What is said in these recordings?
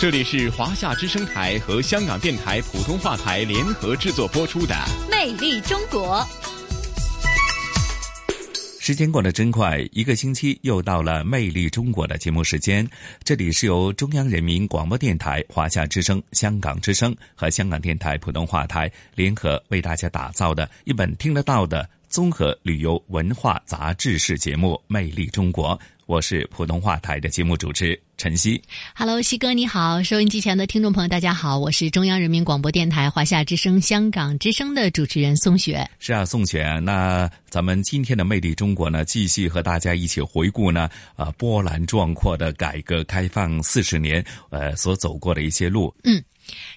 这里是华夏之声台和香港电台普通话台联合制作播出的《魅力中国》。时间过得真快，一个星期又到了《魅力中国》的节目时间。这里是由中央人民广播电台、华夏之声、香港之声和香港电台普通话台联合为大家打造的一本听得到的综合旅游文化杂志式节目《魅力中国》。我是普通话台的节目主持陈曦。Hello，西哥你好，收音机前的听众朋友大家好，我是中央人民广播电台华夏之声、香港之声的主持人宋雪。是啊，宋雪，那咱们今天的魅力中国呢，继续和大家一起回顾呢，啊，波澜壮阔的改革开放四十年，呃，所走过的一些路。嗯。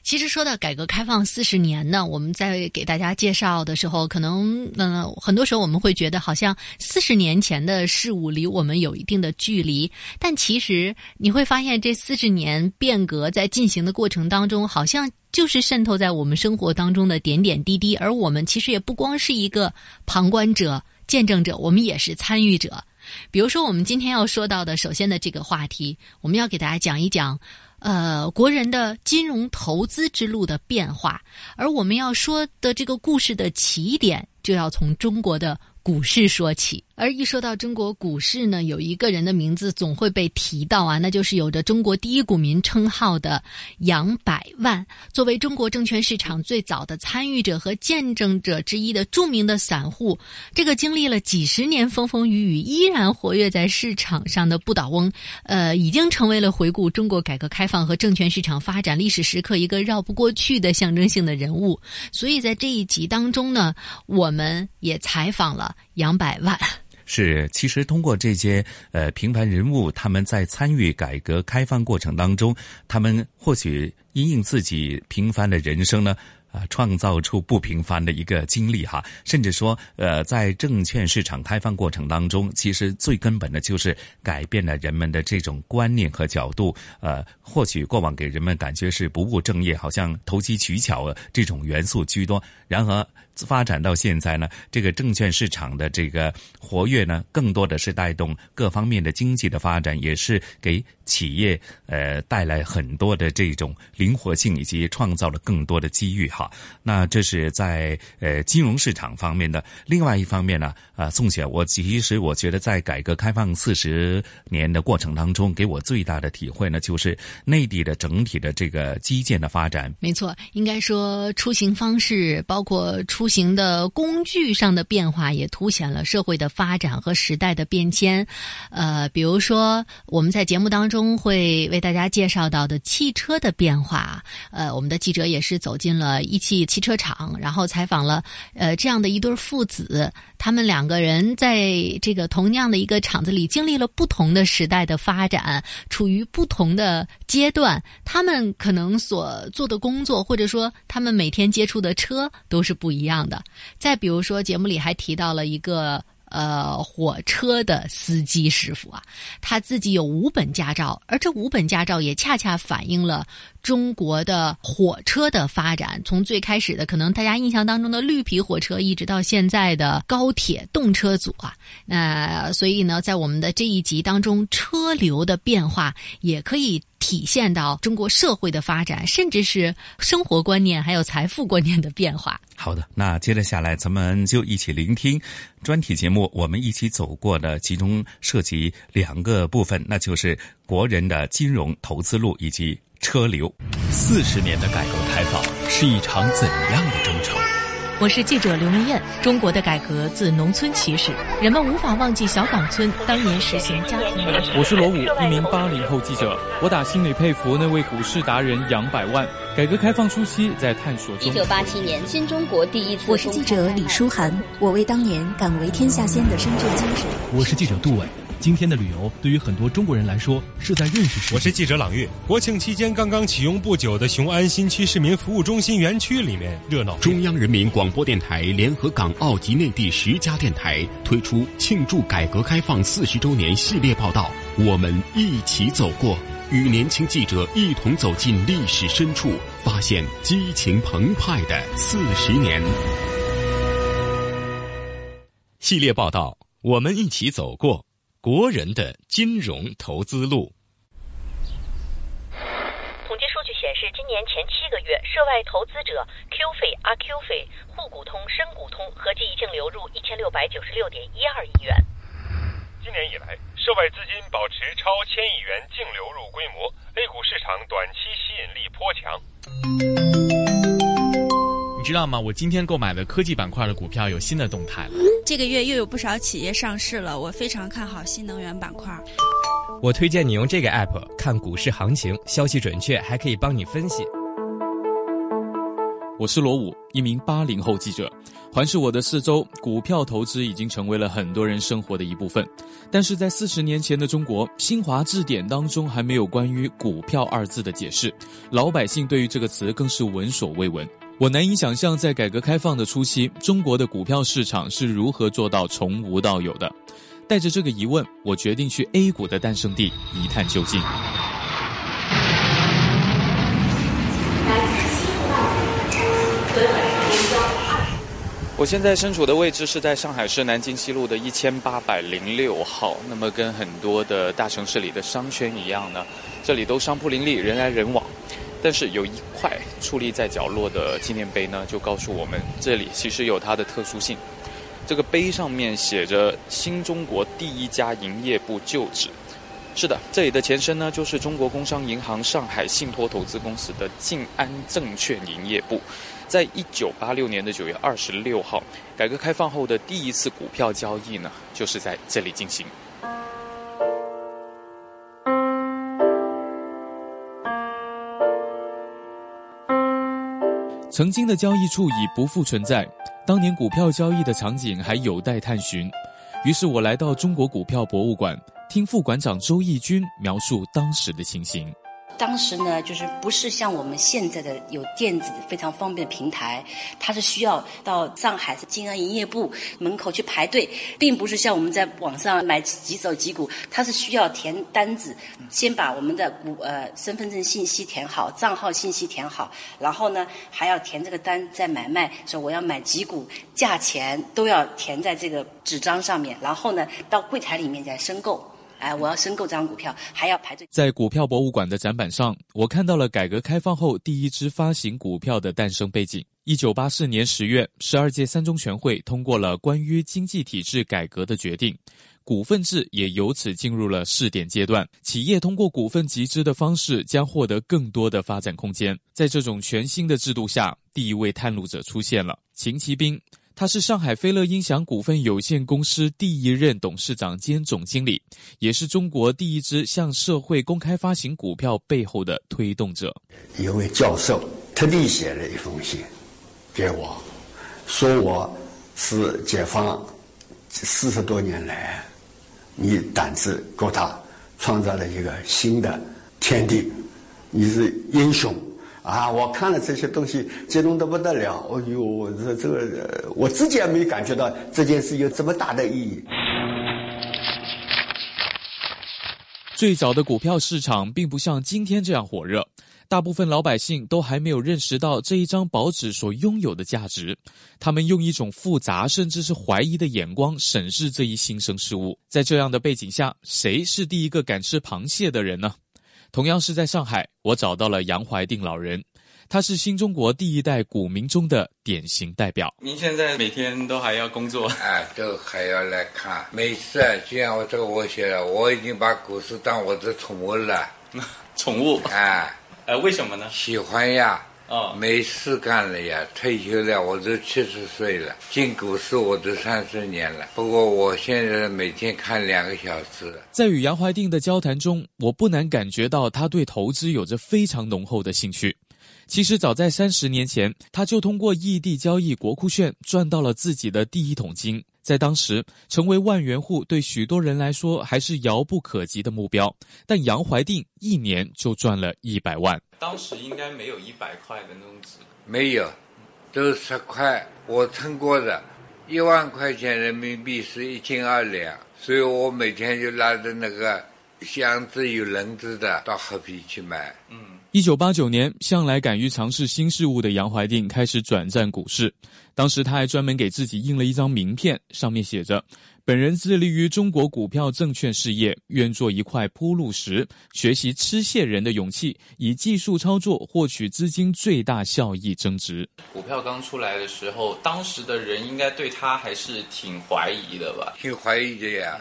其实说到改革开放四十年呢，我们在给大家介绍的时候，可能嗯，很多时候我们会觉得好像四十年前的事物离我们有一定的距离，但其实你会发现这四十年变革在进行的过程当中，好像就是渗透在我们生活当中的点点滴滴，而我们其实也不光是一个旁观者、见证者，我们也是参与者。比如说，我们今天要说到的，首先的这个话题，我们要给大家讲一讲。呃，国人的金融投资之路的变化，而我们要说的这个故事的起点，就要从中国的股市说起。而一说到中国股市呢，有一个人的名字总会被提到啊，那就是有着“中国第一股民”称号的杨百万。作为中国证券市场最早的参与者和见证者之一的著名的散户，这个经历了几十年风风雨雨，依然活跃在市场上的不倒翁，呃，已经成为了回顾中国改革开放和证券市场发展历史时刻一个绕不过去的象征性的人物。所以在这一集当中呢，我们也采访了杨百万。是，其实通过这些呃平凡人物，他们在参与改革开放过程当中，他们或许因应自己平凡的人生呢。啊，创造出不平凡的一个经历哈，甚至说，呃，在证券市场开放过程当中，其实最根本的就是改变了人们的这种观念和角度。呃，或许过往给人们感觉是不务正业，好像投机取巧这种元素居多。然而，发展到现在呢，这个证券市场的这个活跃呢，更多的是带动各方面的经济的发展，也是给企业呃带来很多的这种灵活性，以及创造了更多的机遇哈。那这是在呃金融市场方面的。另外一方面呢，啊，宋雪，我其实我觉得在改革开放四十年的过程当中，给我最大的体会呢，就是内地的整体的这个基建的发展。没错，应该说出行方式，包括出出行的工具上的变化，也凸显了社会的发展和时代的变迁。呃，比如说我们在节目当中会为大家介绍到的汽车的变化，呃，我们的记者也是走进了。一汽汽车厂，然后采访了呃这样的一对父子，他们两个人在这个同样的一个厂子里，经历了不同的时代的发展，处于不同的阶段，他们可能所做的工作，或者说他们每天接触的车都是不一样样的。再比如说，节目里还提到了一个。呃，火车的司机师傅啊，他自己有五本驾照，而这五本驾照也恰恰反映了中国的火车的发展。从最开始的可能大家印象当中的绿皮火车，一直到现在的高铁动车组啊，那所以呢，在我们的这一集当中，车流的变化也可以。体现到中国社会的发展，甚至是生活观念还有财富观念的变化。好的，那接着下来，咱们就一起聆听专题节目，我们一起走过的其中涉及两个部分，那就是国人的金融投资路以及车流。四十年的改革开放是一场怎样的征程？我是记者刘明艳。中国的改革自农村起始，人们无法忘记小岗村当年实行家庭联我是罗武，一名八零后记者。我打心里佩服那位股市达人杨百万。改革开放初期，在探索中。一九八七年，新中国第一次。我是记者李书涵，我为当年敢为天下先的深圳精神。我是记者杜伟。今天的旅游对于很多中国人来说是在认识世界。我是记者朗月。国庆期间刚刚启用不久的雄安新区市民服务中心园区里面热闹。中央人民广播电台联合港澳及内地十家电台推出庆祝改革开放四十周年系列报道，我们一起走过，与年轻记者一同走进历史深处，发现激情澎湃的四十年。系列报道，我们一起走过。国人的金融投资路。统计数据显示，今年前七个月，涉外投资者 Q 费、阿 Q 费、沪股通、深股通合计已经流入一千六百九十六点一二亿元。今年以来，涉外资金保持超千亿元净流入规模，A 股市场短期吸引力颇强。你知道吗？我今天购买的科技板块的股票有新的动态了。这个月又有不少企业上市了，我非常看好新能源板块。我推荐你用这个 app 看股市行情，消息准确，还可以帮你分析。我是罗武，一名八零后记者。环视我的四周，股票投资已经成为了很多人生活的一部分。但是在四十年前的中国，新华字典当中还没有关于“股票”二字的解释，老百姓对于这个词更是闻所未闻。我难以想象，在改革开放的初期，中国的股票市场是如何做到从无到有的。带着这个疑问，我决定去 A 股的诞生地一探究竟。我现在身处的位置是在上海市南京西路的一千八百零六号。那么，跟很多的大城市里的商圈一样呢，这里都商铺林立，人来人往。但是有一块矗立在角落的纪念碑呢，就告诉我们这里其实有它的特殊性。这个碑上面写着“新中国第一家营业部旧址”。是的，这里的前身呢，就是中国工商银行上海信托投资公司的静安证券营业部。在一九八六年的九月二十六号，改革开放后的第一次股票交易呢，就是在这里进行。曾经的交易处已不复存在，当年股票交易的场景还有待探寻。于是我来到中国股票博物馆，听副馆长周义军描述当时的情形。当时呢，就是不是像我们现在的有电子非常方便的平台，它是需要到上海的静安营业部门口去排队，并不是像我们在网上买几手几股，它是需要填单子，先把我们的股呃身份证信息填好，账号信息填好，然后呢还要填这个单，在买卖说我要买几股，价钱都要填在这个纸张上面，然后呢到柜台里面再申购。哎，我要申购这张股票，还要排队。在股票博物馆的展板上，我看到了改革开放后第一支发行股票的诞生背景。一九八四年十月，十二届三中全会通过了关于经济体制改革的决定，股份制也由此进入了试点阶段。企业通过股份集资的方式，将获得更多的发展空间。在这种全新的制度下，第一位探路者出现了——秦其兵。他是上海飞乐音响股份有限公司第一任董事长兼总经理，也是中国第一支向社会公开发行股票背后的推动者。一位教授特地写了一封信给我，说我是解放四十多年来，你胆子够大，创造了一个新的天地，你是英雄。啊！我看了这些东西，激动的不得了。哎呦，这这个，我自己也没感觉到这件事有这么大的意义。最早的股票市场并不像今天这样火热，大部分老百姓都还没有认识到这一张薄纸所拥有的价值。他们用一种复杂甚至是怀疑的眼光审视这一新生事物。在这样的背景下，谁是第一个敢吃螃蟹的人呢？同样是在上海，我找到了杨怀定老人，他是新中国第一代股民中的典型代表。您现在每天都还要工作？哎，都还要来看。每次就像我这个我写了，我已经把股市当我的宠物了。宠物？哎，呃，为什么呢？喜欢呀。哦，没事干了呀，退休了，我都七十岁了，进股市我都三十年了。不过我现在每天看两个小时。在与杨怀定的交谈中，我不难感觉到他对投资有着非常浓厚的兴趣。其实早在三十年前，他就通过异地交易国库券赚到了自己的第一桶金。在当时，成为万元户对许多人来说还是遥不可及的目标。但杨怀定一年就赚了一百万。当时应该没有一百块的那种纸，没有，都是十块。我称过的，一万块钱人民币是一斤二两，所以我每天就拉着那个箱子有轮子的到合肥去买。嗯。一九八九年，向来敢于尝试新事物的杨怀定开始转战股市。当时他还专门给自己印了一张名片，上面写着：“本人致力于中国股票证券事业，愿做一块铺路石，学习吃蟹人的勇气，以技术操作获取资金最大效益增值。”股票刚出来的时候，当时的人应该对他还是挺怀疑的吧？挺怀疑的呀。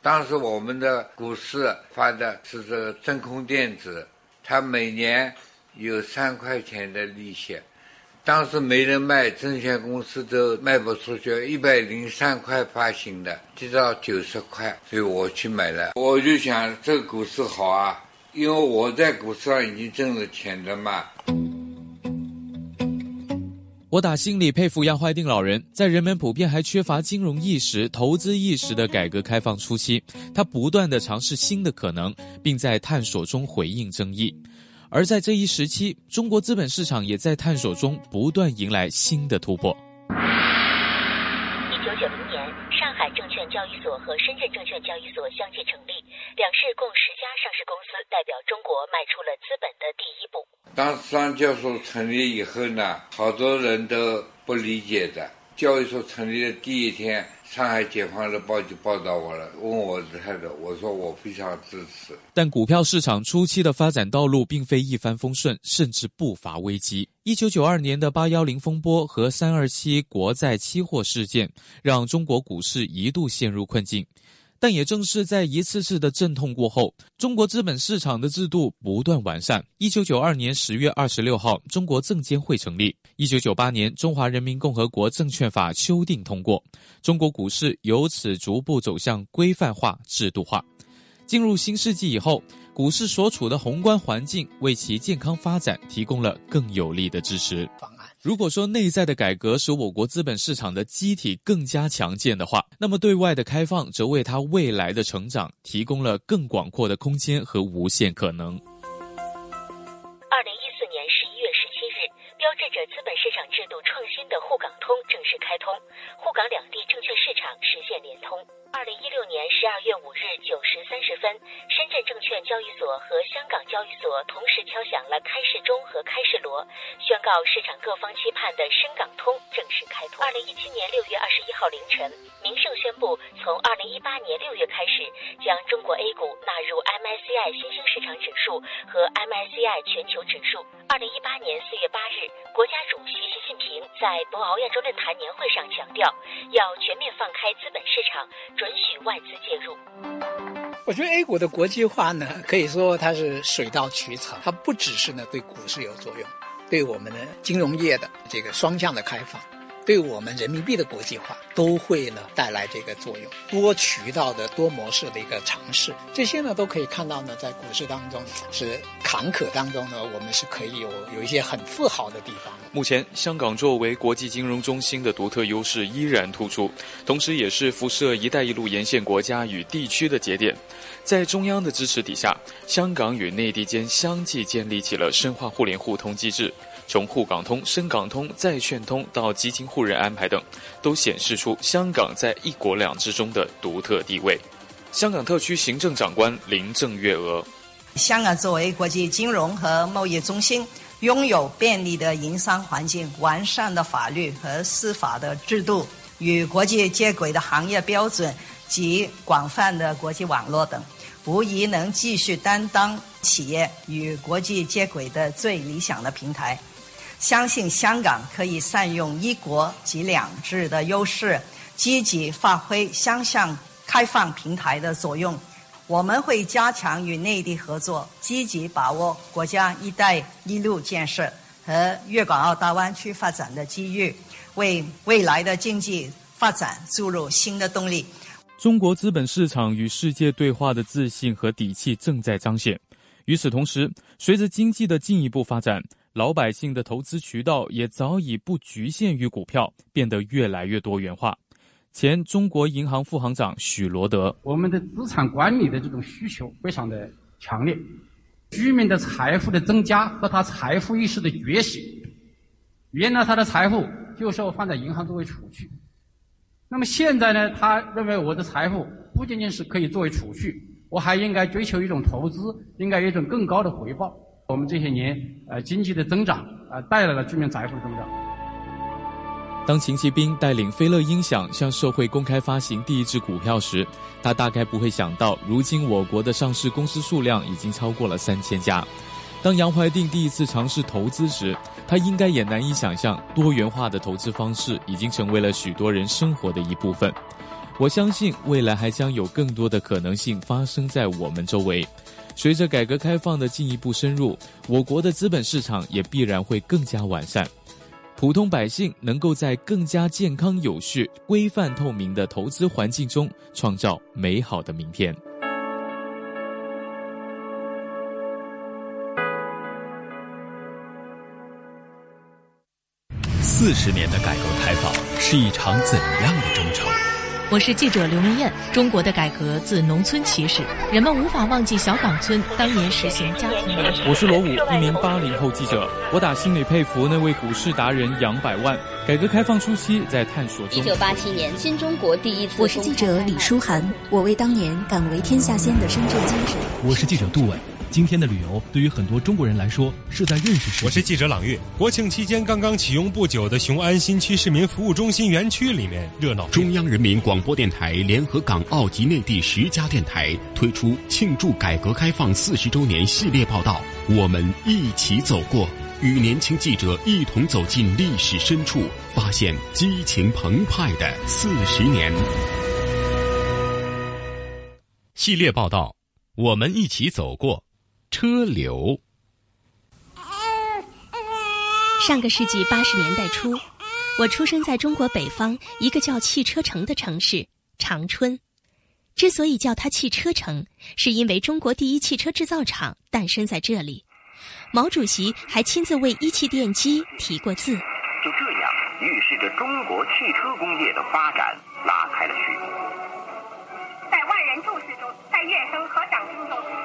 当时我们的股市发的是这个真空电子。他每年有三块钱的利息，当时没人卖，证券公司都卖不出去，一百零三块发行的，跌到九十块，所以我去买了。我就想这个股市好啊，因为我在股市上已经挣了钱的嘛。我打心里佩服杨怀定老人，在人们普遍还缺乏金融意识、投资意识的改革开放初期，他不断的尝试新的可能，并在探索中回应争议。而在这一时期，中国资本市场也在探索中不断迎来新的突破。海证券交易所和深圳证券交易所相继成立，两市共十家上市公司代表中国迈出了资本的第一步。当上交所成立以后呢，好多人都不理解的。交易所成立的第一天，上海解放日报就报道我了，问我的态度，我说我非常支持。但股票市场初期的发展道路并非一帆风顺，甚至不乏危机。一九九二年的八幺零风波和三二七国债期货事件，让中国股市一度陷入困境。但也正是在一次次的阵痛过后，中国资本市场的制度不断完善。一九九二年十月二十六号，中国证监会成立；一九九八年，《中华人民共和国证券法》修订通过，中国股市由此逐步走向规范化、制度化。进入新世纪以后，股市所处的宏观环境为其健康发展提供了更有力的支持。如果说内在的改革使我国资本市场的机体更加强健的话，那么对外的开放则为它未来的成长提供了更广阔的空间和无限可能。二零一四年十一月十七日，标志着资本市场制度创新的沪港通正式开通，沪港两地证券市场实现联通。二零一六年十二月五日九时三十分，深圳证券交易所和香港交易所同时敲响了开市钟和开市锣，宣告市场各方期盼的深港通正式开通。二零一七年六月二十一号凌晨，明晟宣布，从二零一八年六月开始，将中国 A 股纳入 MSCI 新兴市场指数和 MSCI 全球指数。二零一八年四月八日，国家主席习近平在博鳌亚洲论坛年会上强调，要全面放开资本市场。准许外资介入。我觉得 A 股的国际化呢，可以说它是水到渠成，它不只是呢对股市有作用，对我们的金融业的这个双向的开放。对我们人民币的国际化都会呢带来这个作用，多渠道的多模式的一个尝试，这些呢都可以看到呢，在股市当中是坎坷当中呢，我们是可以有有一些很自豪的地方。目前，香港作为国际金融中心的独特优势依然突出，同时也是辐射“一带一路”沿线国家与地区的节点。在中央的支持底下，香港与内地间相继建立起了深化互联互通机制。从沪港通、深港通、债券通到基金互认安排等，都显示出香港在一国两制中的独特地位。香港特区行政长官林郑月娥：香港作为国际金融和贸易中心，拥有便利的营商环境、完善的法律和司法的制度、与国际接轨的行业标准及广泛的国际网络等，无疑能继续担当企业与国际接轨的最理想的平台。相信香港可以善用一国及两制的优势，积极发挥双向开放平台的作用。我们会加强与内地合作，积极把握国家“一带一路”建设和粤港澳大湾区发展的机遇，为未来的经济发展注入新的动力。中国资本市场与世界对话的自信和底气正在彰显。与此同时，随着经济的进一步发展。老百姓的投资渠道也早已不局限于股票，变得越来越多元化。前中国银行副行长许罗德：我们的资产管理的这种需求非常的强烈，居民的财富的增加和他财富意识的觉醒，原来他的财富就是要放在银行作为储蓄，那么现在呢，他认为我的财富不仅仅是可以作为储蓄，我还应该追求一种投资，应该有一种更高的回报。我们这些年呃经济的增长啊带来了居民财富的增长。当秦其兵带领飞乐音响向社会公开发行第一支股票时，他大概不会想到，如今我国的上市公司数量已经超过了三千家。当杨怀定第一次尝试投资时，他应该也难以想象，多元化的投资方式已经成为了许多人生活的一部分。我相信，未来还将有更多的可能性发生在我们周围。随着改革开放的进一步深入，我国的资本市场也必然会更加完善。普通百姓能够在更加健康、有序、规范、透明的投资环境中创造美好的明天。四十年的改革开放是一场怎样的征程？我是记者刘明艳。中国的改革自农村起始，人们无法忘记小岗村当年实行家庭联我是罗武，一名八零后记者。我打心里佩服那位股市达人杨百万。改革开放初期，在探索中。一九八七年，新中国第一次。我是记者李书涵，我为当年敢为天下先的深圳精神。我是记者杜伟。今天的旅游对于很多中国人来说是在认识世界。我是记者朗月。国庆期间刚刚启用不久的雄安新区市民服务中心园区里面热闹。中央人民广播电台联合港澳及内地十家电台推出庆祝改革开放四十周年系列报道，我们一起走过，与年轻记者一同走进历史深处，发现激情澎湃的四十年。系列报道，我们一起走过。车流。上个世纪八十年代初，我出生在中国北方一个叫汽车城的城市长春。之所以叫它汽车城，是因为中国第一汽车制造厂诞生在这里。毛主席还亲自为一汽电机提过字。就这样，预示着中国汽车工业的发展拉开了序幕。在万人注视中，在乐声和掌声中。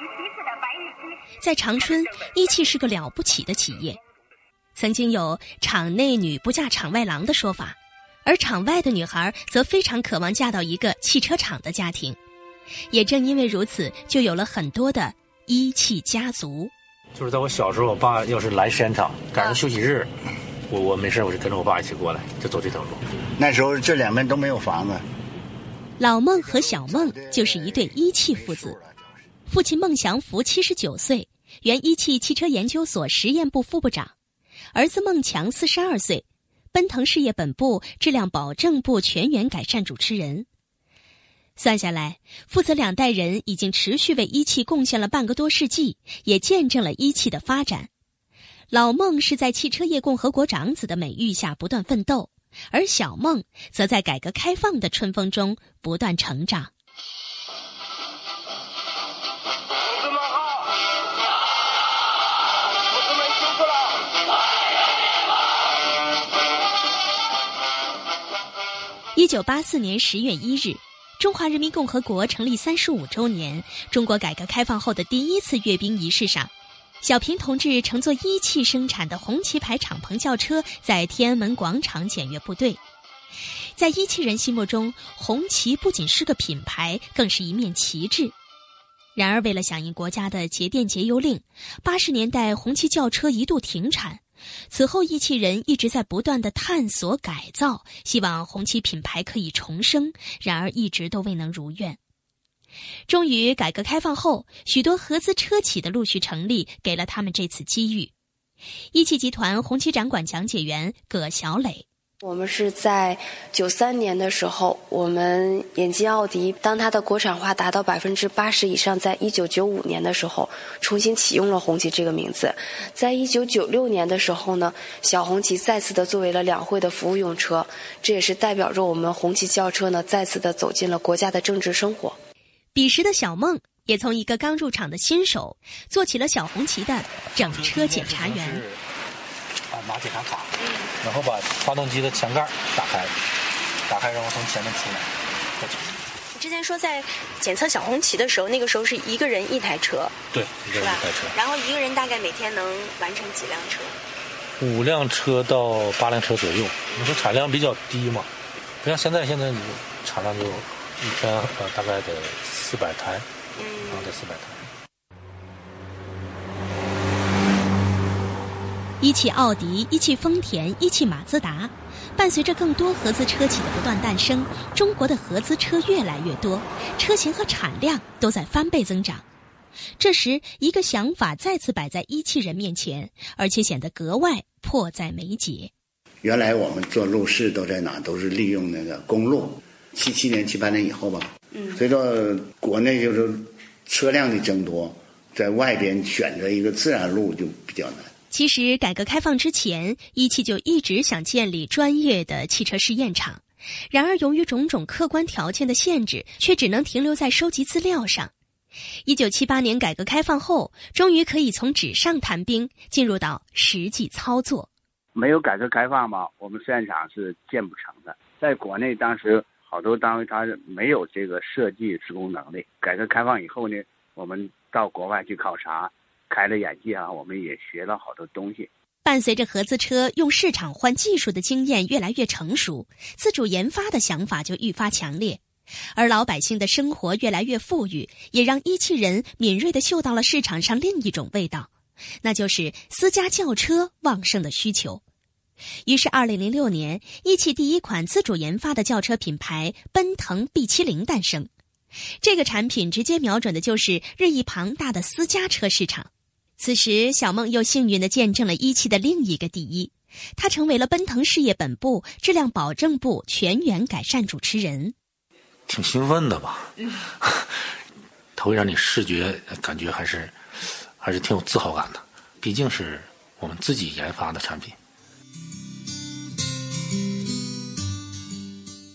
在长春，一汽是个了不起的企业。曾经有“厂内女不嫁厂外郎”的说法，而厂外的女孩则非常渴望嫁到一个汽车厂的家庭。也正因为如此，就有了很多的一汽家族。就是在我小时候，我爸要是来时间长，赶上休息日，我我没事我就跟着我爸一起过来，就走这条路。那时候这两边都没有房子。老孟和小孟就是一对一汽父子。父亲孟祥福七十九岁，原一汽汽车研究所实验部副部长；儿子孟强四十二岁，奔腾事业本部质量保证部全员改善主持人。算下来，父子两代人已经持续为一汽贡献了半个多世纪，也见证了一汽的发展。老孟是在汽车业共和国长子的美誉下不断奋斗，而小孟则在改革开放的春风中不断成长。一九八四年十月一日，中华人民共和国成立三十五周年，中国改革开放后的第一次阅兵仪式上，小平同志乘坐一汽生产的红旗牌敞篷轿车在天安门广场检阅部队。在一汽人心目中，红旗不仅是个品牌，更是一面旗帜。然而，为了响应国家的节电节油令，八十年代红旗轿车一度停产。此后，一汽人一直在不断的探索改造，希望红旗品牌可以重生，然而一直都未能如愿。终于，改革开放后，许多合资车企的陆续成立，给了他们这次机遇。一汽集团红旗展馆讲解员葛小磊。我们是在九三年的时候，我们引进奥迪，当它的国产化达到百分之八十以上，在一九九五年的时候，重新启用了红旗这个名字。在一九九六年的时候呢，小红旗再次的作为了两会的服务用车，这也是代表着我们红旗轿车呢再次的走进了国家的政治生活。彼时的小梦也从一个刚入场的新手，做起了小红旗的整车检查员。拿检查卡，然后把发动机的前盖打开，打开然后从前面出来。之前说在检测小红旗的时候，那个时候是一个人一台车，对，一个人一台车。然后一个人大概每天能完成几辆车？五辆车到八辆车左右。你说产量比较低嘛？不像现在，现在你产量就一天呃大概得四百台，嗯，得四百台。一汽奥迪、一汽丰田、一汽马自达。伴随着更多合资车企的不断诞生，中国的合资车越来越多，车型和产量都在翻倍增长。这时，一个想法再次摆在一汽人面前，而且显得格外迫在眉睫。原来我们做路试都在哪？都是利用那个公路。七七年、七八年以后吧，嗯，随着国内就是车辆的增多，在外边选择一个自然路就比较难。其实，改革开放之前，一汽就一直想建立专业的汽车试验场。然而，由于种种客观条件的限制，却只能停留在收集资料上。一九七八年改革开放后，终于可以从纸上谈兵，进入到实际操作。没有改革开放嘛，我们试验场是建不成的。在国内，当时好多单位它没有这个设计施工能力。改革开放以后呢，我们到国外去考察。开了眼界啊！我们也学了好多东西。伴随着合资车用市场换技术的经验越来越成熟，自主研发的想法就愈发强烈。而老百姓的生活越来越富裕，也让一汽人敏锐地嗅到了市场上另一种味道，那就是私家轿车旺盛的需求。于是，二零零六年，一汽第一款自主研发的轿车品牌奔腾 B 七零诞生。这个产品直接瞄准的就是日益庞大的私家车市场。此时，小梦又幸运的见证了一汽的另一个第一，他成为了奔腾事业本部质量保证部全员改善主持人。挺兴奋的吧？嗯，它会让你视觉感觉还是还是挺有自豪感的，毕竟是我们自己研发的产品。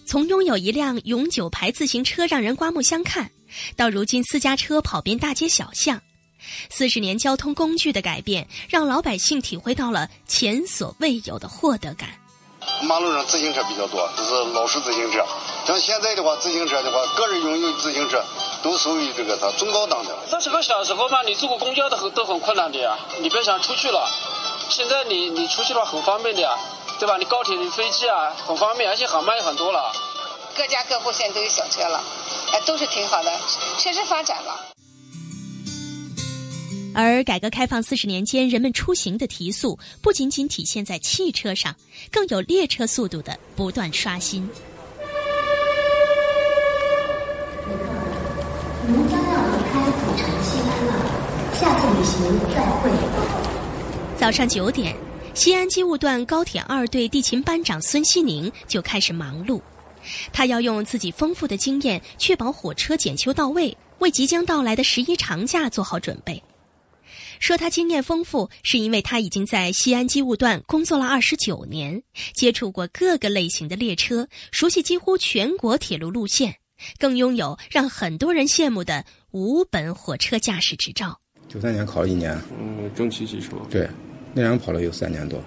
从拥有一辆永久牌自行车让人刮目相看，到如今私家车跑遍大街小巷。四十年交通工具的改变，让老百姓体会到了前所未有的获得感。马路上自行车比较多，就是老式自行车。像现在的话，自行车的话，个人拥有自行车都属于这个啥中高档的。这是个小时候嘛，你坐个公交都很都很困难的呀。你别想出去了，现在你你出去的话很方便的呀，对吧？你高铁、你飞机啊，很方便，而且航班也很多了。各家各户现在都有小车了，哎，都是挺好的，确实发展了。而改革开放四十年间，人们出行的提速不仅仅体现在汽车上，更有列车速度的不断刷新。我们将要离开古城西安了，下次旅行再会。早上九点，西安机务段高铁二队地勤班长孙希宁就开始忙碌，他要用自己丰富的经验，确保火车检修到位，为即将到来的十一长假做好准备。说他经验丰富，是因为他已经在西安机务段工作了二十九年，接触过各个类型的列车，熟悉几乎全国铁路路线，更拥有让很多人羡慕的五本火车驾驶执照。九三年考了一年，嗯，蒸汽机车。对，那样跑了有三年多，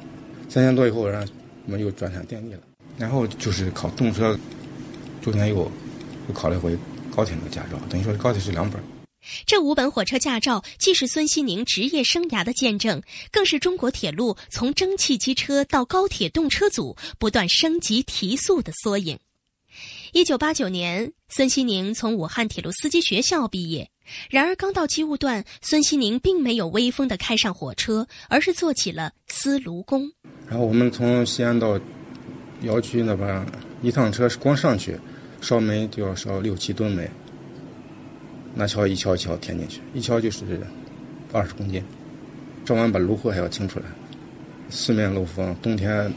三年多以后，然后我们又转向电力了，然后就是考动车，中间又又考了一回高铁的驾照，等于说高铁是两本。这五本火车驾照既是孙锡宁职业生涯的见证，更是中国铁路从蒸汽机车到高铁动车组不断升级提速的缩影。一九八九年，孙锡宁从武汉铁路司机学校毕业。然而，刚到机务段，孙锡宁并没有威风的开上火车，而是做起了司炉工。然后我们从西安到窑区那边，一趟车是光上去烧煤就要烧六七吨煤。拿锹一锹一锹填进去，一锹就是二十公斤。烧完把炉灰还要清出来。四面漏风，冬天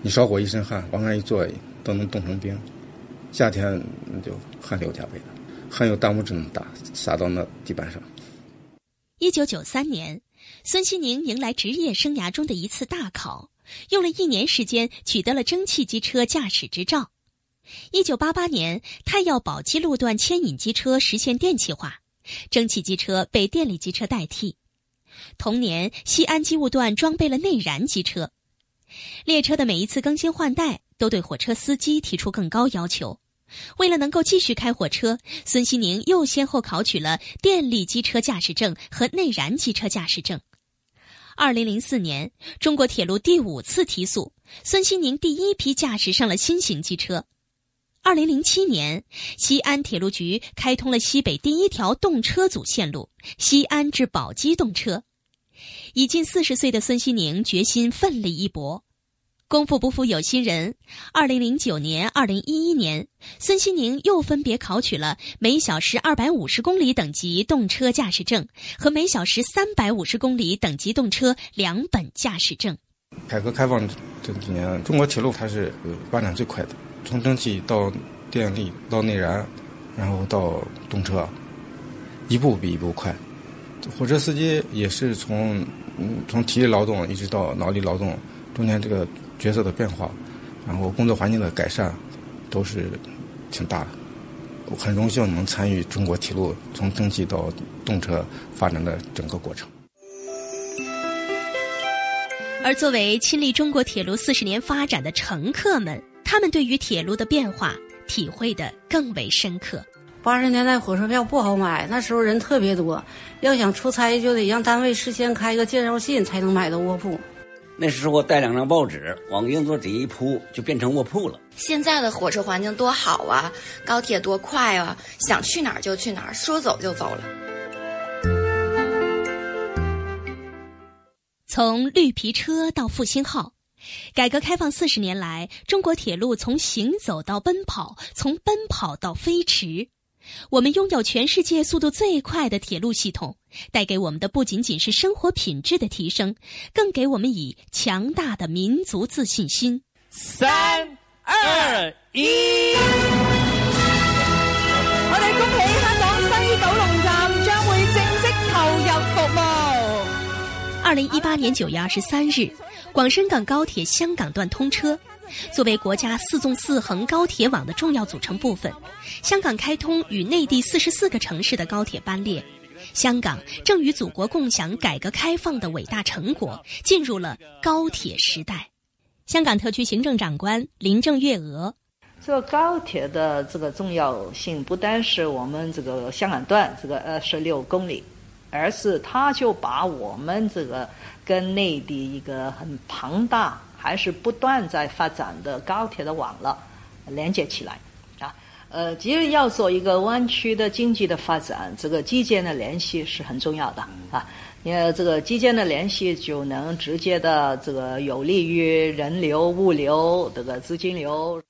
你烧火一身汗，往那一坐都能冻成冰。夏天那就汗流浃背的，汗有大拇指那么大，洒到那地板上。一九九三年，孙锡宁迎来职业生涯中的一次大考，用了一年时间取得了蒸汽机车驾驶执照。一九八八年，太要宝鸡路段牵引机车实现电气化，蒸汽机车被电力机车代替。同年，西安机务段装备了内燃机车。列车的每一次更新换代都对火车司机提出更高要求。为了能够继续开火车，孙锡宁又先后考取了电力机车驾驶证和内燃机车驾驶证。二零零四年，中国铁路第五次提速，孙锡宁第一批驾驶上了新型机车。二零零七年，西安铁路局开通了西北第一条动车组线路——西安至宝鸡动车。已近四十岁的孙锡宁决心奋力一搏。功夫不负有心人，二零零九年、二零一一年，孙锡宁又分别考取了每小时二百五十公里等级动车驾驶证和每小时三百五十公里等级动车两本驾驶证。改革开放这几年，中国铁路它是发展最快的，从蒸汽到电力到内燃，然后到动车，一步比一步快。火车司机也是从从体力劳动一直到脑力劳动，中间这个。角色的变化，然后工作环境的改善，都是挺大的。我很荣幸能参与中国铁路从蒸汽到动车发展的整个过程。而作为亲历中国铁路四十年发展的乘客们，他们对于铁路的变化体会的更为深刻。八十年代火车票不好买，那时候人特别多，要想出差就得让单位事先开个介绍信才能买到卧铺。那时候带两张报纸往硬座底一铺，就变成卧铺了。现在的火车环境多好啊，高铁多快啊，想去哪儿就去哪儿，说走就走了。从绿皮车到复兴号，改革开放四十年来，中国铁路从行走到奔跑，从奔跑到飞驰。我们拥有全世界速度最快的铁路系统，带给我们的不仅仅是生活品质的提升，更给我们以强大的民族自信心。三二一，我哋恭喜香港二零一八年九月二十三日，广深港高铁香港段通车。作为国家四纵四横高铁网的重要组成部分，香港开通与内地四十四个城市的高铁班列，香港正与祖国共享改革开放的伟大成果，进入了高铁时代。香港特区行政长官林郑月娥：这个高铁的这个重要性，不单是我们这个香港段这个二十六公里，而是他就把我们这个跟内地一个很庞大。还是不断在发展的高铁的网络连接起来啊，呃，其实要做一个湾区的经济的发展，这个基建的联系是很重要的啊，因为这个基建的联系就能直接的这个有利于人流、物流这个资金流。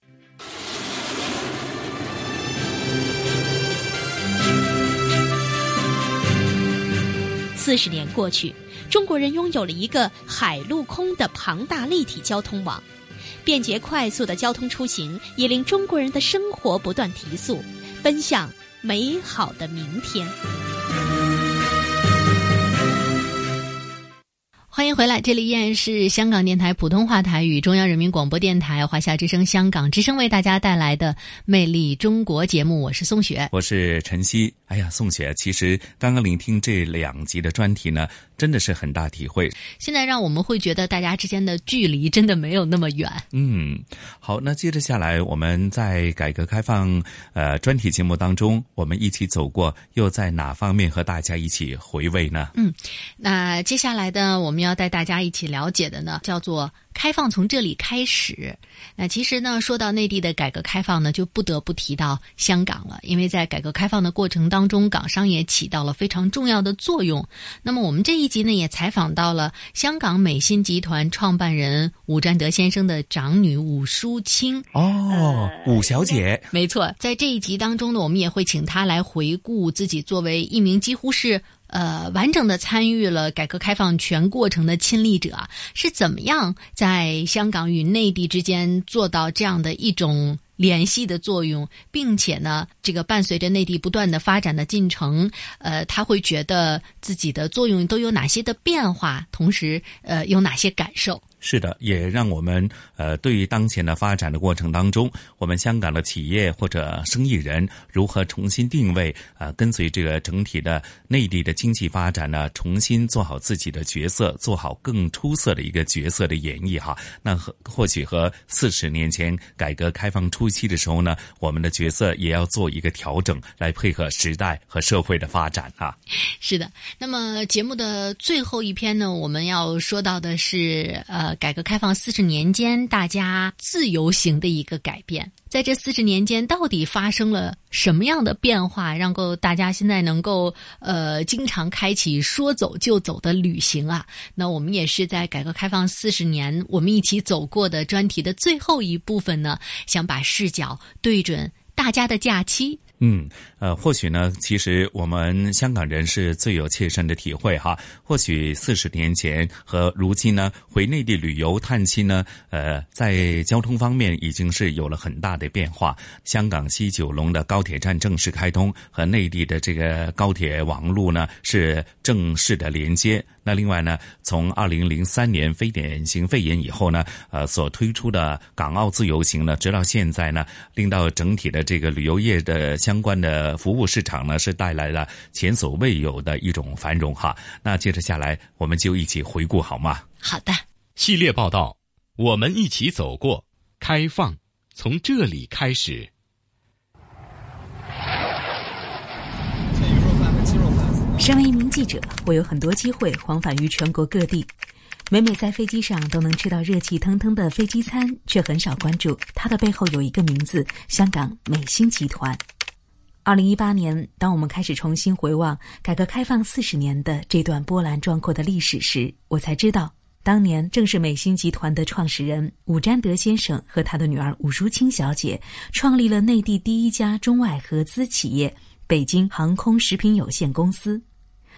四十年过去。中国人拥有了一个海陆空的庞大立体交通网，便捷快速的交通出行也令中国人的生活不断提速，奔向美好的明天。欢迎回来，这里依然是香港电台普通话台与中央人民广播电台华夏之声、香港之声为大家带来的《魅力中国》节目，我是宋雪，我是晨曦。哎呀，宋雪，其实刚刚聆听这两集的专题呢。真的是很大体会。现在让我们会觉得大家之间的距离真的没有那么远。嗯，好，那接着下来，我们在改革开放呃专题节目当中，我们一起走过，又在哪方面和大家一起回味呢？嗯，那接下来的我们要带大家一起了解的呢，叫做。开放从这里开始。那其实呢，说到内地的改革开放呢，就不得不提到香港了。因为在改革开放的过程当中，港商也起到了非常重要的作用。那么我们这一集呢，也采访到了香港美新集团创办人伍占德先生的长女伍淑清。哦，伍小姐，没错。在这一集当中呢，我们也会请她来回顾自己作为一名几乎是。呃，完整的参与了改革开放全过程的亲历者是怎么样在香港与内地之间做到这样的一种联系的作用，并且呢，这个伴随着内地不断的发展的进程，呃，他会觉得自己的作用都有哪些的变化，同时呃有哪些感受？是的，也让我们呃，对于当前的发展的过程当中，我们香港的企业或者生意人如何重新定位啊，跟随这个整体的内地的经济发展呢，重新做好自己的角色，做好更出色的一个角色的演绎哈。那和或许和四十年前改革开放初期的时候呢，我们的角色也要做一个调整，来配合时代和社会的发展啊。是的，那么节目的最后一篇呢，我们要说到的是呃。改革开放四十年间，大家自由行的一个改变，在这四十年间，到底发生了什么样的变化，让够大家现在能够呃经常开启说走就走的旅行啊？那我们也是在改革开放四十年，我们一起走过的专题的最后一部分呢，想把视角对准大家的假期。嗯，呃，或许呢，其实我们香港人是最有切身的体会哈。或许四十年前和如今呢，回内地旅游探亲呢，呃，在交通方面已经是有了很大的变化。香港西九龙的高铁站正式开通，和内地的这个高铁网路呢是正式的连接。那另外呢，从二零零三年非典型肺炎以后呢，呃，所推出的港澳自由行呢，直到现在呢，令到整体的这个旅游业的。相关的服务市场呢，是带来了前所未有的一种繁荣哈。那接着下来，我们就一起回顾好吗？好的，系列报道，我们一起走过开放，从这里开始。身为一名记者，我有很多机会往返于全国各地。每每在飞机上都能吃到热气腾腾的飞机餐，却很少关注它的背后有一个名字——香港美心集团。二零一八年，当我们开始重新回望改革开放四十年的这段波澜壮阔的历史时，我才知道，当年正是美心集团的创始人伍占德先生和他的女儿伍淑清小姐创立了内地第一家中外合资企业——北京航空食品有限公司。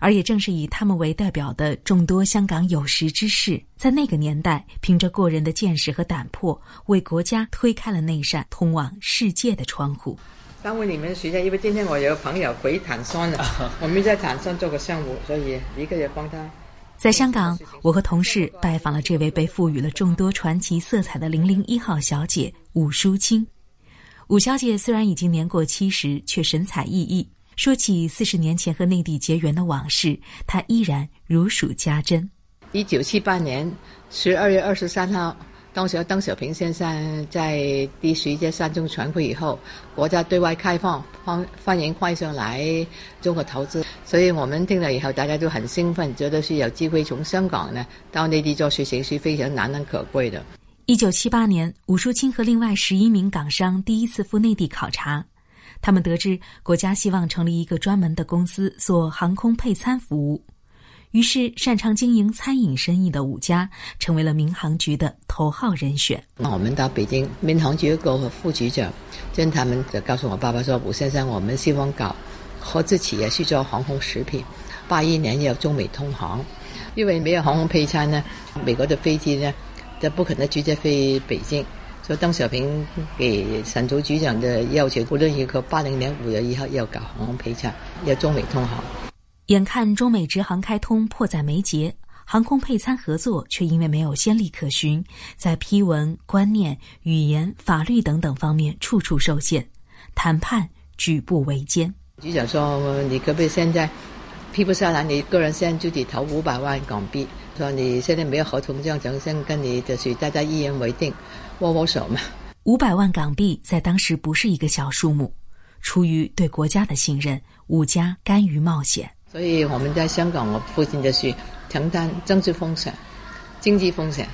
而也正是以他们为代表的众多香港有识之士，在那个年代，凭着过人的见识和胆魄，为国家推开了那扇通往世界的窗户。单位里面学因为今天我有朋友回坦桑了，我们在坦桑做个项目，所以一个也帮他。在香港，我和同事拜访了这位被赋予了众多传奇色彩的零零一号小姐伍淑清。伍小姐虽然已经年过七十，却神采奕奕。说起四十年前和内地结缘的往事，他依然如数家珍。一九七八年十二月二十三号。当时邓小平先生在第十一届三中全会以后，国家对外开放，欢欢迎外商来中国投资，所以我们听了以后，大家都很兴奋，觉得是有机会从香港呢到内地做事情是非常难能可贵的。一九七八年，伍淑清和另外十一名港商第一次赴内地考察，他们得知国家希望成立一个专门的公司做航空配餐服务。于是，擅长经营餐饮生意的五家成为了民航局的头号人选。那我们到北京，民航局个副局长，跟他们就告诉我爸爸说：“吴先生，我们希望搞合资企业去做航空食品。八一年要中美通航，因为没有航空配餐呢，美国的飞机呢就不可能直接飞北京。所以邓小平给沈竹局长的要求，无论如何，八零年五月一号要搞航空配餐，要中美通航。”眼看中美直航开通迫在眉睫，航空配餐合作却因为没有先例可循，在批文、观念、语言、法律等等方面处处受限，谈判举步维艰。局长说：“你可不可以现在批不下来？你个人现在自己投五百万港币，说你现在没有合同，这样就先跟你就是大家一言为定，握握手嘛。”五百万港币在当时不是一个小数目，出于对国家的信任，五家甘于冒险。所以我们在香港，我父亲就是承担政治风险、经济风险，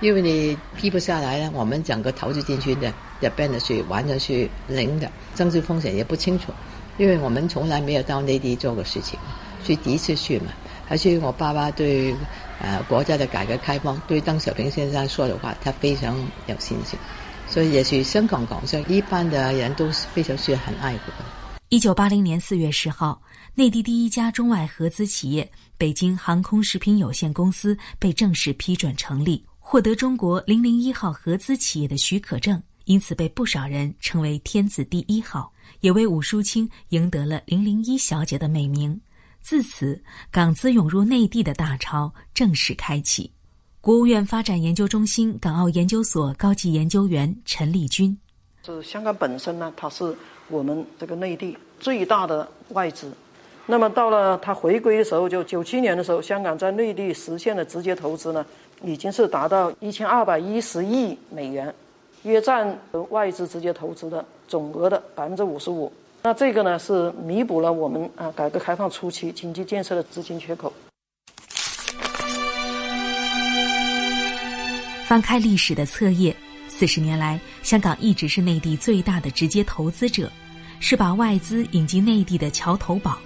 因为你批不下来呢，我们整个投资进去的也变得是完全是零的，政治风险也不清楚，因为我们从来没有到内地做过事情，所以第一次去嘛。而且我爸爸对呃国家的改革开放，对邓小平先生说的话，他非常有信心，所以也许香港港商一般的人都是非常是很爱国的。一九八零年四月十号。内地第一家中外合资企业北京航空食品有限公司被正式批准成立，获得中国零零一号合资企业的许可证，因此被不少人称为“天子第一号”，也为伍淑清赢得了“零零一小姐”的美名。自此，港资涌入内地的大潮正式开启。国务院发展研究中心港澳研究所高级研究员陈立军：是香港本身呢，它是我们这个内地最大的外资。那么到了它回归的时候，就九七年的时候，香港在内地实现的直接投资呢，已经是达到一千二百一十亿美元，约占外资直接投资的总额的百分之五十五。那这个呢，是弥补了我们啊改革开放初期经济建设的资金缺口。翻开历史的册页，四十年来，香港一直是内地最大的直接投资者，是把外资引进内地的桥头堡。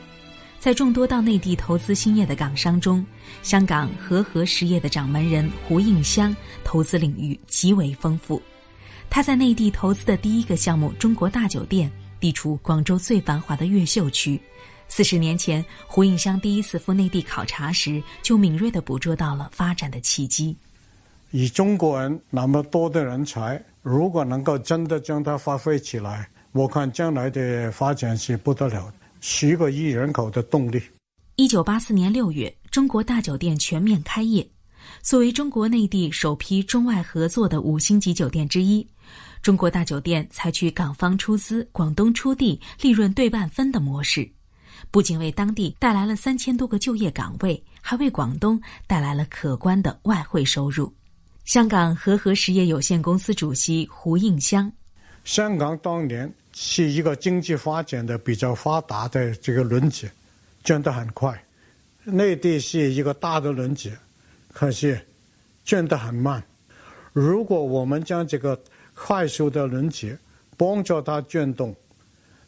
在众多到内地投资兴业的港商中，香港和合实业的掌门人胡应湘投资领域极为丰富。他在内地投资的第一个项目——中国大酒店。地处广州最繁华的越秀区。四十年前，胡应湘第一次赴内地考察时，就敏锐地捕捉到了发展的契机。以中国人那么多的人才，如果能够真的将它发挥起来，我看将来的发展是不得了，十个亿人口的动力。一九八四年六月，中国大酒店全面开业，作为中国内地首批中外合作的五星级酒店之一。中国大酒店采取港方出资、广东出地、利润对半分的模式，不仅为当地带来了三千多个就业岗位，还为广东带来了可观的外汇收入。香港和合实业有限公司主席胡应湘：香港当年是一个经济发展的比较发达的这个轮子，转得很快；内地是一个大的轮子，可是转得很慢。如果我们将这个快速的轮子帮助它转动，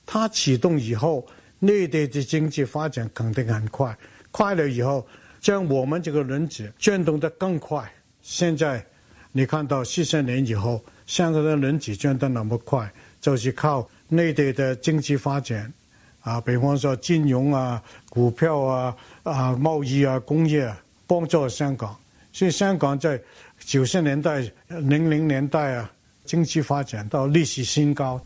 它启动以后，内地的经济发展肯定很快。快了以后，将我们这个轮子转动得更快。现在你看到四十年以后，香港的轮子转得那么快，就是靠内地的经济发展啊，比方说金融啊、股票啊、啊贸易啊、工业帮助香港。所以香港在九十年代、零零年代啊。经济发展到历史新高。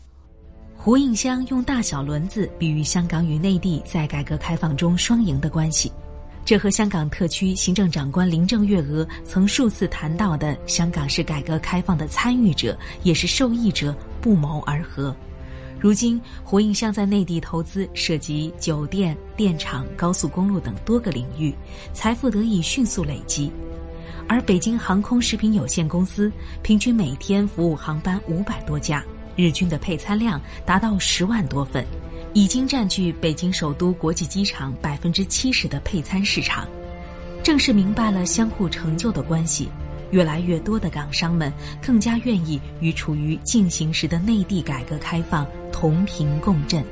胡应湘用大小轮子比喻香港与内地在改革开放中双赢的关系，这和香港特区行政长官林郑月娥曾数次谈到的香港是改革开放的参与者也是受益者不谋而合。如今，胡应湘在内地投资涉及酒店、电厂、高速公路等多个领域，财富得以迅速累积。而北京航空食品有限公司平均每天服务航班五百多架，日均的配餐量达到十万多份，已经占据北京首都国际机场百分之七十的配餐市场。正是明白了相互成就的关系，越来越多的港商们更加愿意与处于进行时的内地改革开放同频共振。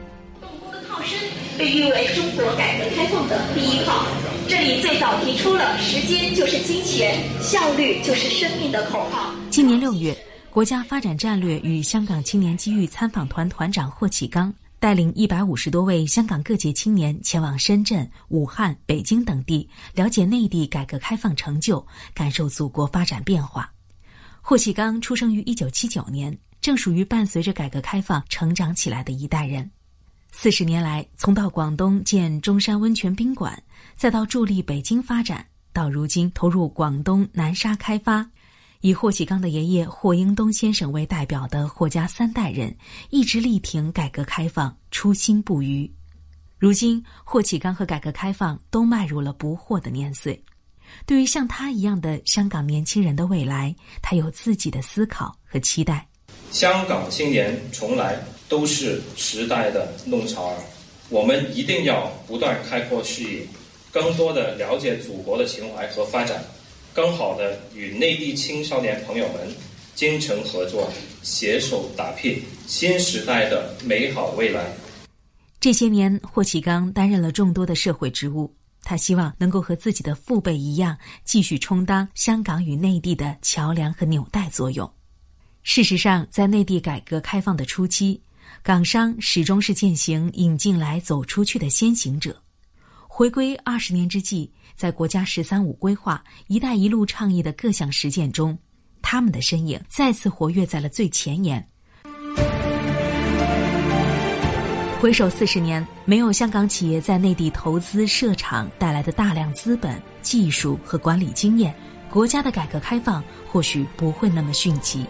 被誉为中国改革开放的第一炮。这里最早提出了“时间就是金钱，效率就是生命”的口号。今年六月，国家发展战略与香港青年机遇参访团团长霍启刚带领一百五十多位香港各界青年前往深圳、武汉、北京等地，了解内地改革开放成就，感受祖国发展变化。霍启刚出生于一九七九年，正属于伴随着改革开放成长起来的一代人。四十年来，从到广东建中山温泉宾馆。再到助力北京发展，到如今投入广东南沙开发，以霍启刚的爷爷霍英东先生为代表的霍家三代人，一直力挺改革开放，初心不渝。如今，霍启刚和改革开放都迈入了不惑的年岁。对于像他一样的香港年轻人的未来，他有自己的思考和期待。香港青年从来都是时代的弄潮儿，我们一定要不断开阔视野。更多的了解祖国的情怀和发展，更好的与内地青少年朋友们精诚合作，携手打拼新时代的美好未来。这些年，霍启刚担任了众多的社会职务，他希望能够和自己的父辈一样，继续充当香港与内地的桥梁和纽带作用。事实上，在内地改革开放的初期，港商始终是践行“引进来、走出去”的先行者。回归二十年之际，在国家“十三五”规划、“一带一路”倡议的各项实践中，他们的身影再次活跃在了最前沿。回首四十年，没有香港企业在内地投资设厂带来的大量资本、技术和管理经验，国家的改革开放或许不会那么迅疾，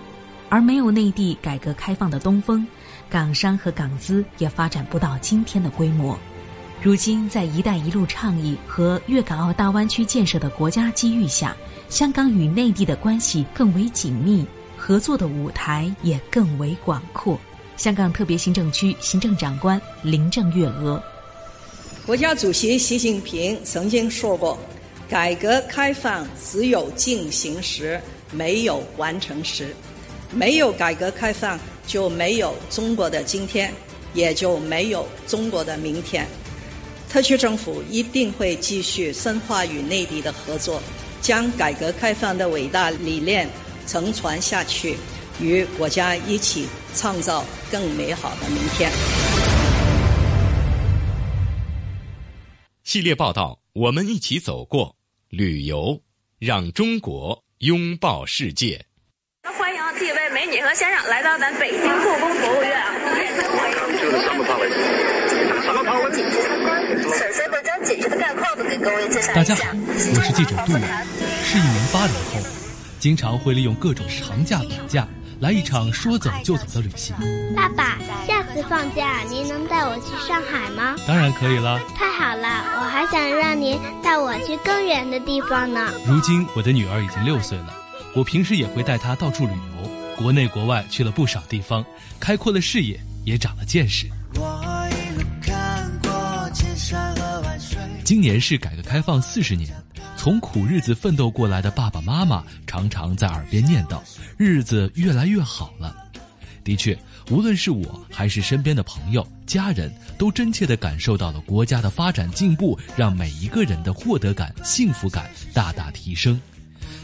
而没有内地改革开放的东风，港商和港资也发展不到今天的规模。如今，在“一带一路”倡议和粤港澳大湾区建设的国家机遇下，香港与内地的关系更为紧密，合作的舞台也更为广阔。香港特别行政区行政长官林郑月娥，国家主席习近平曾经说过：“改革开放只有进行时，没有完成时。没有改革开放，就没有中国的今天，也就没有中国的明天。”特区政府一定会继续深化与内地的合作，将改革开放的伟大理念承传下去，与国家一起创造更美好的明天。系列报道：我们一起走过旅游，让中国拥抱世界。欢迎几位美女和先生来到咱北京故宫博物院。首先呢，将解决的概况呢给各位介绍大家好，我是记者杜伟，是一名八零后，经常会利用各种长假、短假来一场说走就走的旅行。爸爸，下次放假您能带我去上海吗？当然可以了。太好了，我还想让您带我去更远的地方呢。如今我的女儿已经六岁了，我平时也会带她到处旅游，国内国外去了不少地方，开阔了视野，也长了见识。今年是改革开放四十年，从苦日子奋斗过来的爸爸妈妈常常在耳边念叨：“日子越来越好了。”的确，无论是我还是身边的朋友、家人，都真切地感受到了国家的发展进步，让每一个人的获得感、幸福感大大提升。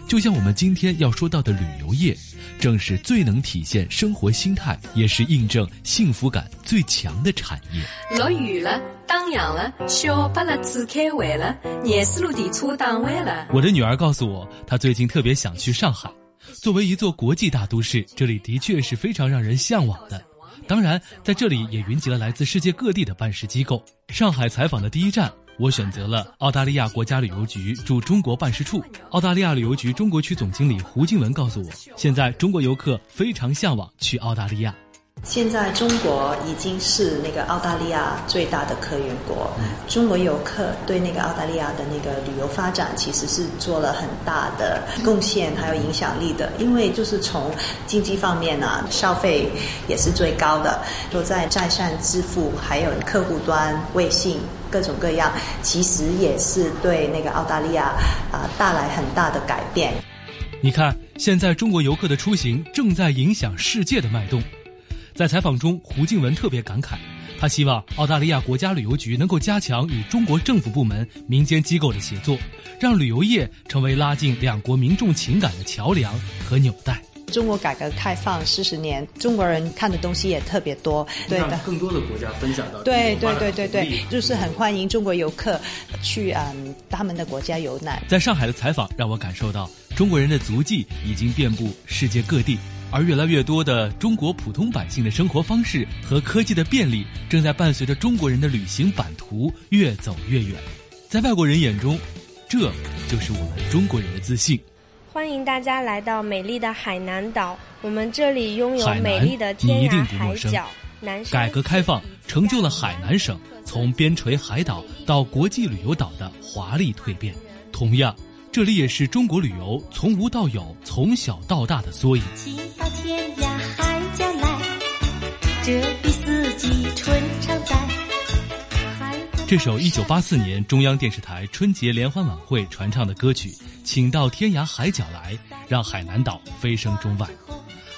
就像我们今天要说到的旅游业，正是最能体现生活心态，也是印证幸福感最强的产业。落雨了，打烊了，小巴拉子开会了，廿四路地车打完了。我的女儿告诉我，她最近特别想去上海。作为一座国际大都市，这里的确是非常让人向往的。当然，在这里也云集了来自世界各地的办事机构。上海采访的第一站。我选择了澳大利亚国家旅游局驻中国办事处。澳大利亚旅游局中国区总经理胡静文告诉我，现在中国游客非常向往去澳大利亚。现在中国已经是那个澳大利亚最大的客源国，中国游客对那个澳大利亚的那个旅游发展其实是做了很大的贡献，还有影响力的。因为就是从经济方面呢，消费也是最高的，都在在线支付，还有客户端微信。各种各样，其实也是对那个澳大利亚啊带来很大的改变。你看，现在中国游客的出行正在影响世界的脉动。在采访中，胡静文特别感慨，他希望澳大利亚国家旅游局能够加强与中国政府部门、民间机构的协作，让旅游业成为拉近两国民众情感的桥梁和纽带。中国改革开放四十年，中国人看的东西也特别多，对的，更多的国家分享到对对对对对，就是很欢迎中国游客去嗯他们的国家游览。在上海的采访让我感受到，中国人的足迹已经遍布世界各地，而越来越多的中国普通百姓的生活方式和科技的便利，正在伴随着中国人的旅行版图越走越远。在外国人眼中，这就是我们中国人的自信。欢迎大家来到美丽的海南岛，我们这里拥有美丽的天涯海角。南改革开放成就了海南省从边陲海岛到国际旅游岛的华丽蜕变。同样，这里也是中国旅游从无到有、从小到大的缩影。到天涯海角来，这里四季春常在。这首一九八四年中央电视台春节联欢晚会传唱的歌曲《请到天涯海角来》，让海南岛飞升中外。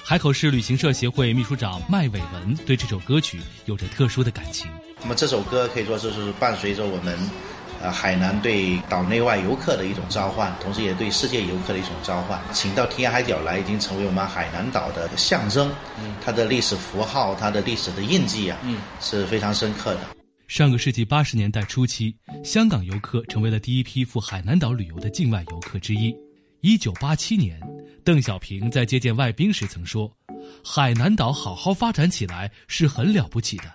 海口市旅行社协会秘书长麦伟文对这首歌曲有着特殊的感情。那么这首歌可以说是是伴随着我们，呃，海南对岛内外游客的一种召唤，同时也对世界游客的一种召唤。请到天涯海角来，已经成为我们海南岛的象征，它的历史符号，它的历史的印记啊，是非常深刻的。上个世纪八十年代初期，香港游客成为了第一批赴海南岛旅游的境外游客之一。一九八七年，邓小平在接见外宾时曾说：“海南岛好好发展起来是很了不起的。”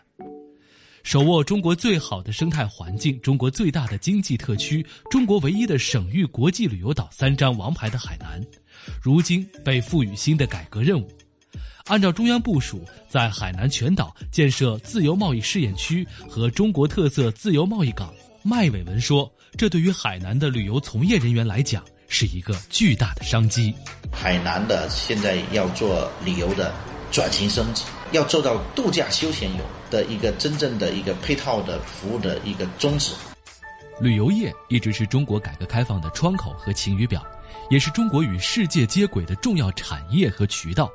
手握中国最好的生态环境、中国最大的经济特区、中国唯一的省域国际旅游岛三张王牌的海南，如今被赋予新的改革任务。按照中央部署，在海南全岛建设自由贸易试验区和中国特色自由贸易港。麦伟文说：“这对于海南的旅游从业人员来讲，是一个巨大的商机。海南的现在要做旅游的转型升级，要做到度假休闲游。”的一个真正的一个配套的服务的一个宗旨。旅游业一直是中国改革开放的窗口和晴雨表，也是中国与世界接轨的重要产业和渠道。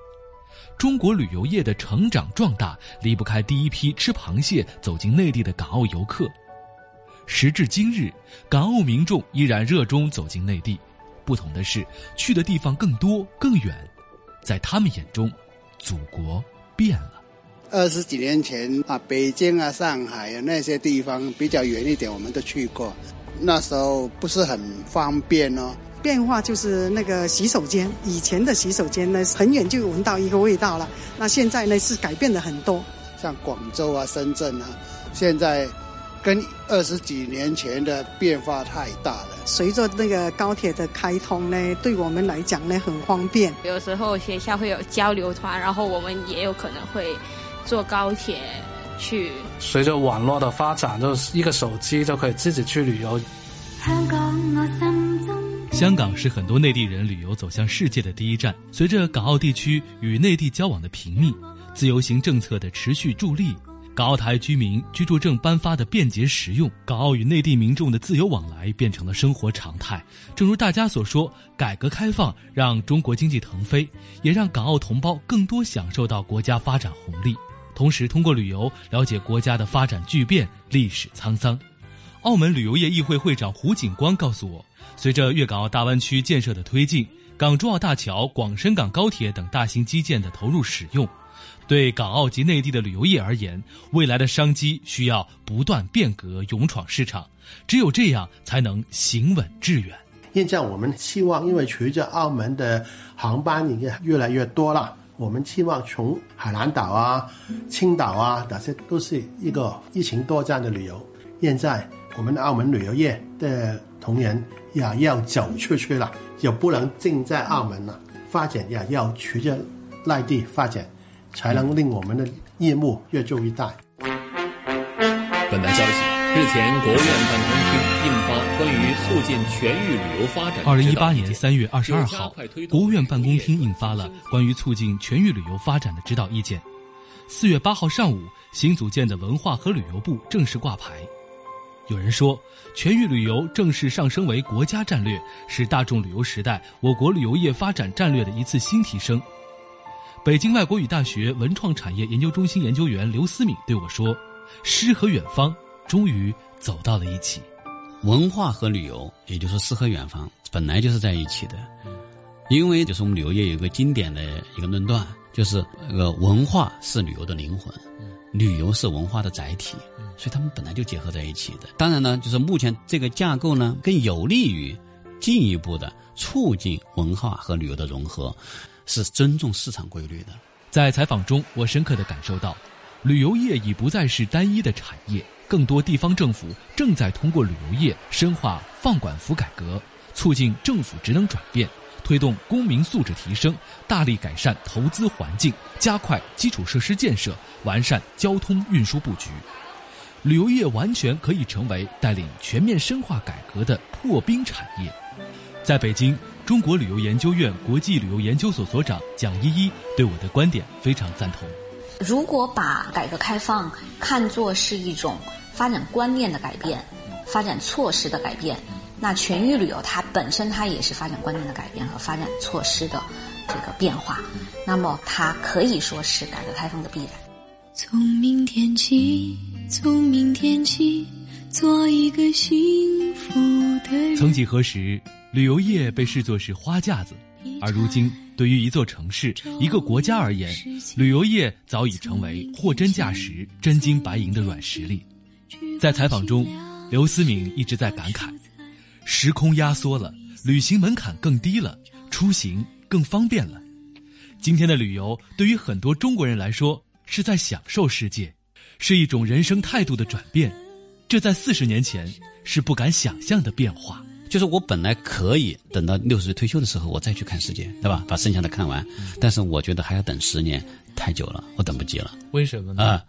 中国旅游业的成长壮大离不开第一批吃螃蟹走进内地的港澳游客。时至今日，港澳民众依然热衷走进内地，不同的是去的地方更多更远，在他们眼中，祖国变了。二十几年前啊，北京啊、上海啊那些地方比较远一点，我们都去过。那时候不是很方便哦。变化就是那个洗手间，以前的洗手间呢，很远就闻到一个味道了。那现在呢，是改变了很多。像广州啊、深圳啊，现在跟二十几年前的变化太大了。随着那个高铁的开通呢，对我们来讲呢，很方便。有时候学校会有交流团，然后我们也有可能会。坐高铁去。随着网络的发展，就是一个手机就可以自己去旅游。香港香港是很多内地人旅游走向世界的第一站。随着港澳地区与内地交往的频密，自由行政策的持续助力，港澳台居民居住证颁发的便捷实用，港澳与内地民众的自由往来变成了生活常态。正如大家所说，改革开放让中国经济腾飞，也让港澳同胞更多享受到国家发展红利。同时，通过旅游了解国家的发展巨变、历史沧桑。澳门旅游业议会会长胡景光告诉我，随着粤港澳大湾区建设的推进，港珠澳大桥、广深港高铁等大型基建的投入使用，对港澳及内地的旅游业而言，未来的商机需要不断变革、勇闯市场。只有这样，才能行稳致远。现在我们希望，因为随着澳门的航班已经越来越多了。我们期望从海南岛啊、青岛啊，这些都是一个疫情多站的旅游。现在我们的澳门旅游业的同仁也要走出去了，也不能静在澳门了，发展也要随着内地发展，才能令我们的业务越做越大。本台消息。日前，国务院办公厅印发关于促进全域旅游发展。二零一八年三月二十二号，国务院办公厅印发了关于促进全域旅游发展的指导意见。四月八号上午，新组建的文化和旅游部正式挂牌。有人说，全域旅游正式上升为国家战略，是大众旅游时代我国旅游业发展战略的一次新提升。北京外国语大学文创产业研究中心研究员刘思敏对我说：“诗和远方。”终于走到了一起，文化和旅游，也就是诗和远方，本来就是在一起的。因为就是我们旅游业有一个经典的一个论断，就是那个文化是旅游的灵魂，旅游是文化的载体，所以他们本来就结合在一起的。当然呢，就是目前这个架构呢，更有利于进一步的促进文化和旅游的融合，是尊重市场规律的。在采访中，我深刻的感受到，旅游业已不再是单一的产业。更多地方政府正在通过旅游业深化放管服改革，促进政府职能转变，推动公民素质提升，大力改善投资环境，加快基础设施建设，完善交通运输布局。旅游业完全可以成为带领全面深化改革的破冰产业。在北京，中国旅游研究院国际旅游研究所所长蒋依依对我的观点非常赞同。如果把改革开放看作是一种发展观念的改变，发展措施的改变，那全域旅游它本身它也是发展观念的改变和发展措施的这个变化，那么它可以说是改革开放的必然。从明天起，从明天起，做一个幸福的人。曾几何时，旅游业被视作是花架子，而如今，对于一座城市、一个国家而言，旅游业早已成为货真价实、真金白银的软实力。在采访中，刘思敏一直在感慨：时空压缩了，旅行门槛更低了，出行更方便了。今天的旅游对于很多中国人来说是在享受世界，是一种人生态度的转变，这在四十年前是不敢想象的变化。就是我本来可以等到六十岁退休的时候，我再去看世界，对吧？把剩下的看完。但是我觉得还要等十年，太久了，我等不及了。为什么呢？啊，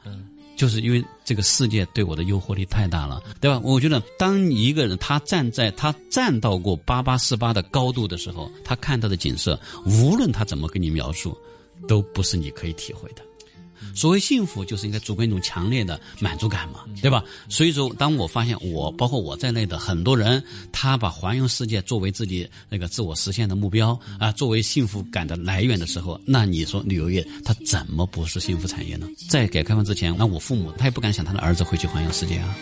就是因为这个世界对我的诱惑力太大了，对吧？我觉得当一个人他站在他站到过八八四八的高度的时候，他看到的景色，无论他怎么跟你描述，都不是你可以体会的。所谓幸福，就是应该主观一种强烈的满足感嘛，对吧？所以说，当我发现我，包括我在内的很多人，他把环游世界作为自己那个自我实现的目标啊，作为幸福感的来源的时候，那你说旅游业它怎么不是幸福产业呢？在改革开放之前，那我父母他也不敢想他的儿子会去环游世界啊。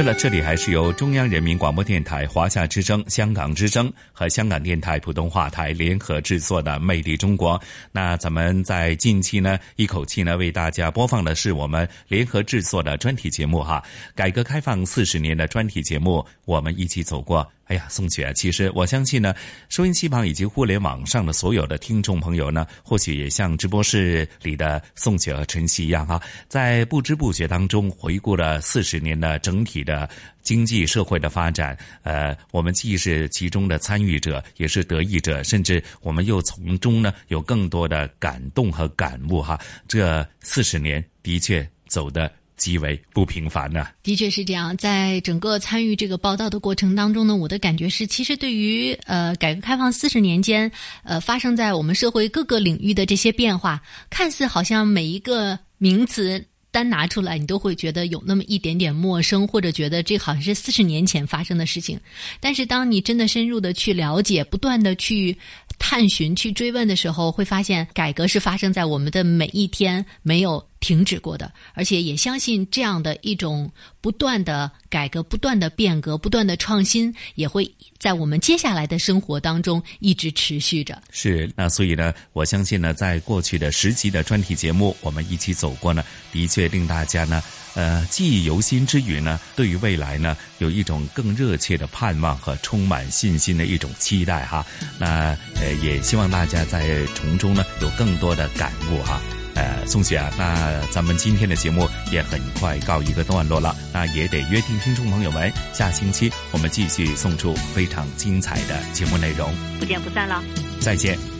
是了，这里还是由中央人民广播电台、华夏之声、香港之声和香港电台普通话台联合制作的《魅力中国》。那咱们在近期呢，一口气呢为大家播放的是我们联合制作的专题节目哈。改革开放四十年的专题节目，我们一起走过。哎呀，宋雪，其实我相信呢，收音机旁以及互联网上的所有的听众朋友呢，或许也像直播室里的宋雪和晨曦一样哈，在不知不觉当中回顾了四十年的整体的经济社会的发展。呃，我们既是其中的参与者，也是得益者，甚至我们又从中呢有更多的感动和感悟哈。这四十年的确走的。极为不平凡呢、的确是这样，在整个参与这个报道的过程当中呢，我的感觉是，其实对于呃改革开放四十年间，呃发生在我们社会各个领域的这些变化，看似好像每一个名词。单拿出来，你都会觉得有那么一点点陌生，或者觉得这好像是四十年前发生的事情。但是，当你真的深入的去了解，不断的去探寻、去追问的时候，会发现改革是发生在我们的每一天，没有停止过的。而且，也相信这样的一种不断的改革、不断的变革、不断的创新，也会在我们接下来的生活当中一直持续着。是，那所以呢，我相信呢，在过去的十集的专题节目，我们一起走过呢，的确令大家呢，呃，记忆犹新之余呢，对于未来呢，有一种更热切的盼望和充满信心的一种期待哈。那呃，也希望大家在从中呢，有更多的感悟哈。呃，宋雪啊，那咱们今天的节目也很快告一个段落了，那也得约定听众朋友们，下星期我们继续送出非常精彩的节目内容，不见不散了。再见。